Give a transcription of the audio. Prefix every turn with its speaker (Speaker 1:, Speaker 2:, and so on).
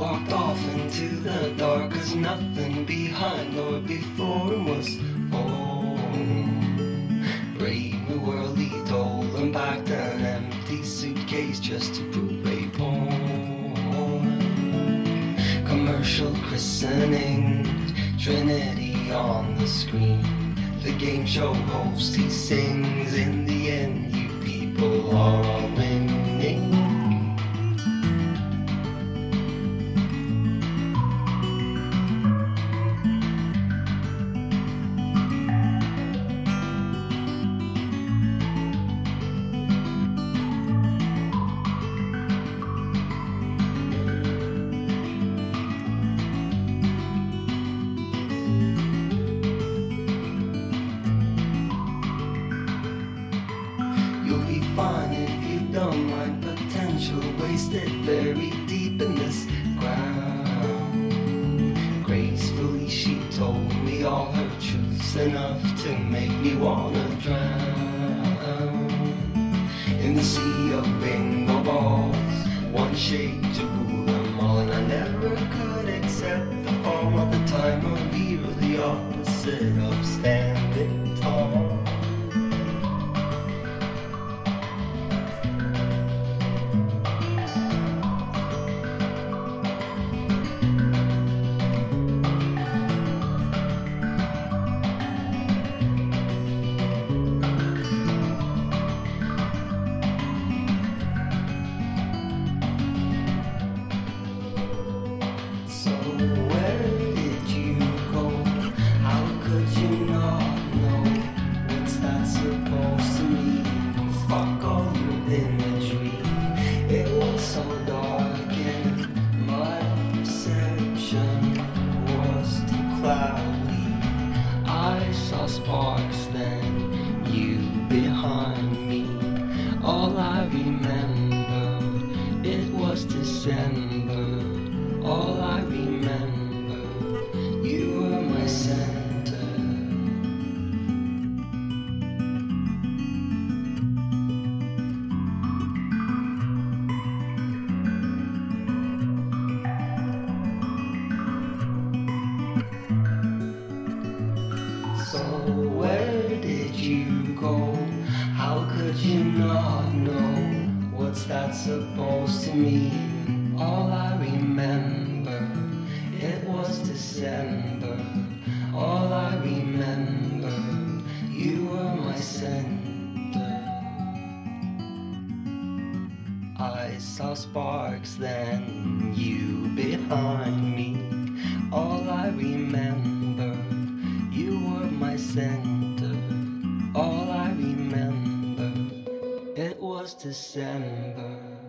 Speaker 1: off into the dark, cause nothing behind or before was home. Brave new world, he told them packed an empty suitcase just to prove a poem. Commercial christening, Trinity on the screen. The game show host, he sings. In the end, you people are all winning. Wasted buried deep in this ground. Gracefully, she told me all her truths enough to make me wanna drown in the sea of bingo balls. One shade to rule them all, and I never could saw sparks then, you behind me. All I remember, it was December. All I remember, you go? How could you not know? What's that supposed to mean? All I remember, it was December. All I remember, you were my center. I saw sparks then, you behind December.